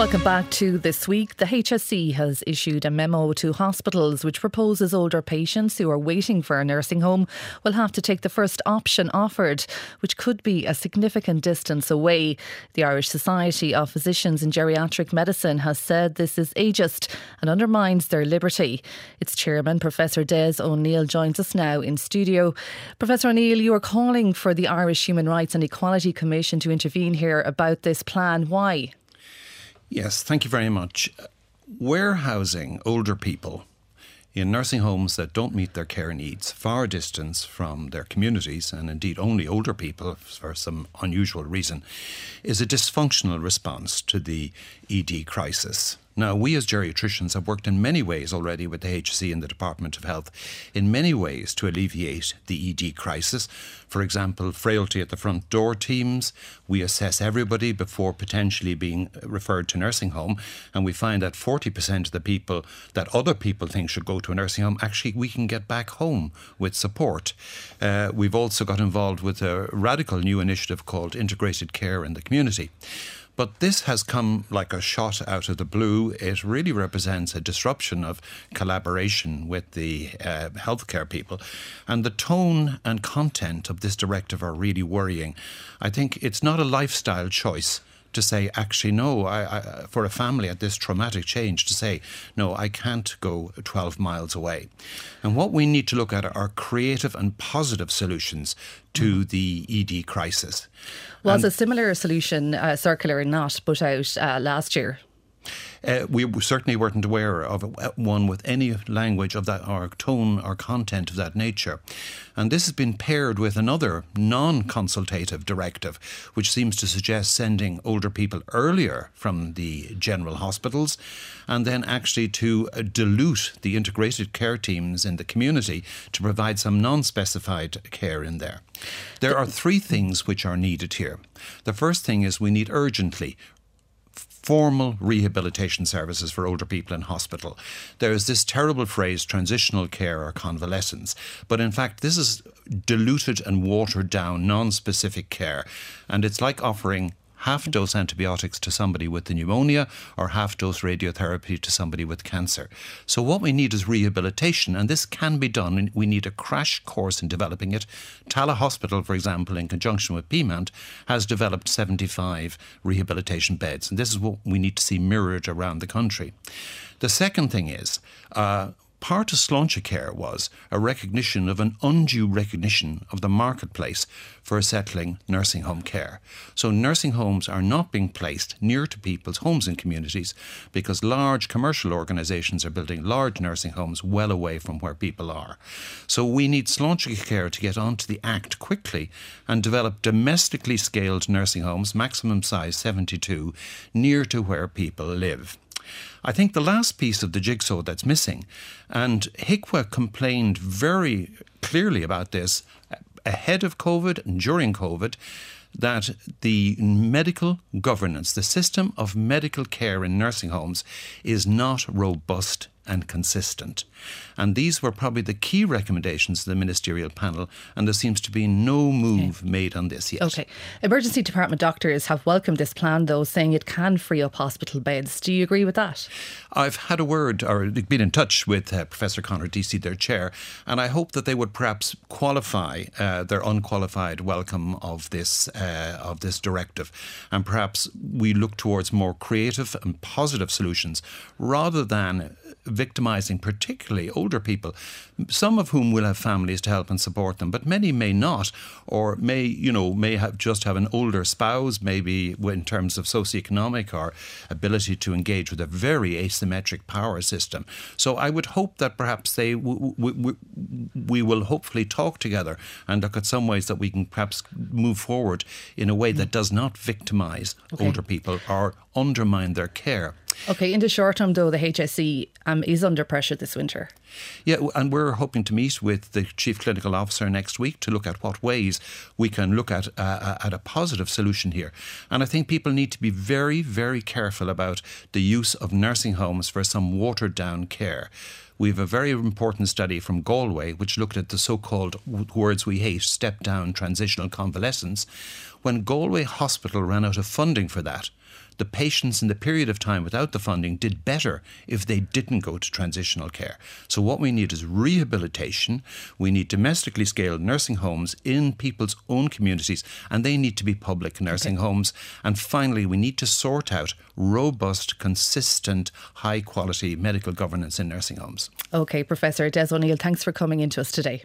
Welcome back to This Week. The HSE has issued a memo to hospitals which proposes older patients who are waiting for a nursing home will have to take the first option offered, which could be a significant distance away. The Irish Society of Physicians in Geriatric Medicine has said this is ageist and undermines their liberty. Its chairman, Professor Des O'Neill, joins us now in studio. Professor O'Neill, you are calling for the Irish Human Rights and Equality Commission to intervene here about this plan. Why? Yes, thank you very much. Warehousing older people in nursing homes that don't meet their care needs, far distance from their communities, and indeed only older people for some unusual reason, is a dysfunctional response to the ED crisis. Now, we as geriatricians have worked in many ways already with the HSE and the Department of Health, in many ways to alleviate the ED crisis. For example, frailty at the front door teams. We assess everybody before potentially being referred to nursing home, and we find that 40% of the people that other people think should go to a nursing home, actually, we can get back home with support. Uh, we've also got involved with a radical new initiative called Integrated Care in the Community. But this has come like a shot out of the blue. It really represents a disruption of collaboration with the uh, healthcare people. And the tone and content of this directive are really worrying. I think it's not a lifestyle choice to say, actually, no, I, I, for a family at this traumatic change, to say, no, I can't go 12 miles away. And what we need to look at are creative and positive solutions to mm. the ED crisis. Was a similar solution uh, circular not put out uh, last year? Uh, we certainly weren't aware of one with any language of that or tone or content of that nature. And this has been paired with another non consultative directive, which seems to suggest sending older people earlier from the general hospitals and then actually to uh, dilute the integrated care teams in the community to provide some non specified care in there. There are three things which are needed here. The first thing is we need urgently formal rehabilitation services for older people in hospital. There is this terrible phrase, transitional care or convalescence, but in fact, this is diluted and watered down, non specific care. And it's like offering half dose antibiotics to somebody with the pneumonia or half dose radiotherapy to somebody with cancer. So, what we need is rehabilitation, and this can be done. We need a crash course in developing it. Tallaght Hospital, for example, in conjunction with Peamount, has developed 75 rehabilitation beds, and this is what we need to see mirrored around the country. The second thing is, uh, Part of Sláinte Care was a recognition of an undue recognition of the marketplace for settling nursing home care. So nursing homes are not being placed near to people's homes and communities because large commercial organisations are building large nursing homes well away from where people are. So we need Sláinte Care to get onto the act quickly and develop domestically scaled nursing homes, maximum size 72, near to where people live. I think the last piece of the jigsaw that's missing, and HIQA complained very clearly about this ahead of COVID and during COVID, that the medical governance, the system of medical care in nursing homes, is not robust and consistent. And these were probably the key recommendations of the ministerial panel, and there seems to be no move okay. made on this yet. Okay. Emergency department doctors have welcomed this plan, though, saying it can free up hospital beds. Do you agree with that? I've had a word or been in touch with uh, Professor Conor Deasy, their chair, and I hope that they would perhaps qualify uh, their unqualified welcome of this uh, of this directive, and perhaps we look towards more creative and positive solutions rather than victimising particularly older people, some of whom will have families to help and support them, but many may not, or may, you know, may have just have an older spouse, maybe in terms of socioeconomic or ability to engage with a very asymmetric power system. So I would hope that perhaps they, w- w- w- we will hopefully talk together and look at some ways that we can perhaps move forward in a way that does not victimise okay. older people or undermine their care. Okay, in the short term, though, the HSE um, is under pressure this winter. Yeah, and we're hoping to meet with the chief clinical officer next week to look at what ways we can look at uh, uh, at a positive solution here. And I think people need to be very, very careful about the use of nursing homes for some watered down care. We have a very important study from Galway which looked at the so called words we hate step down transitional convalescence. When Galway Hospital ran out of funding for that, the patients in the period of time without the funding did better if they didn't go to transitional care. So, what we need is rehabilitation. We need domestically scaled nursing homes in people's own communities, and they need to be public nursing okay. homes. And finally, we need to sort out robust, consistent, high quality medical governance in nursing homes. Okay, Professor Des O'Neill, thanks for coming into us today.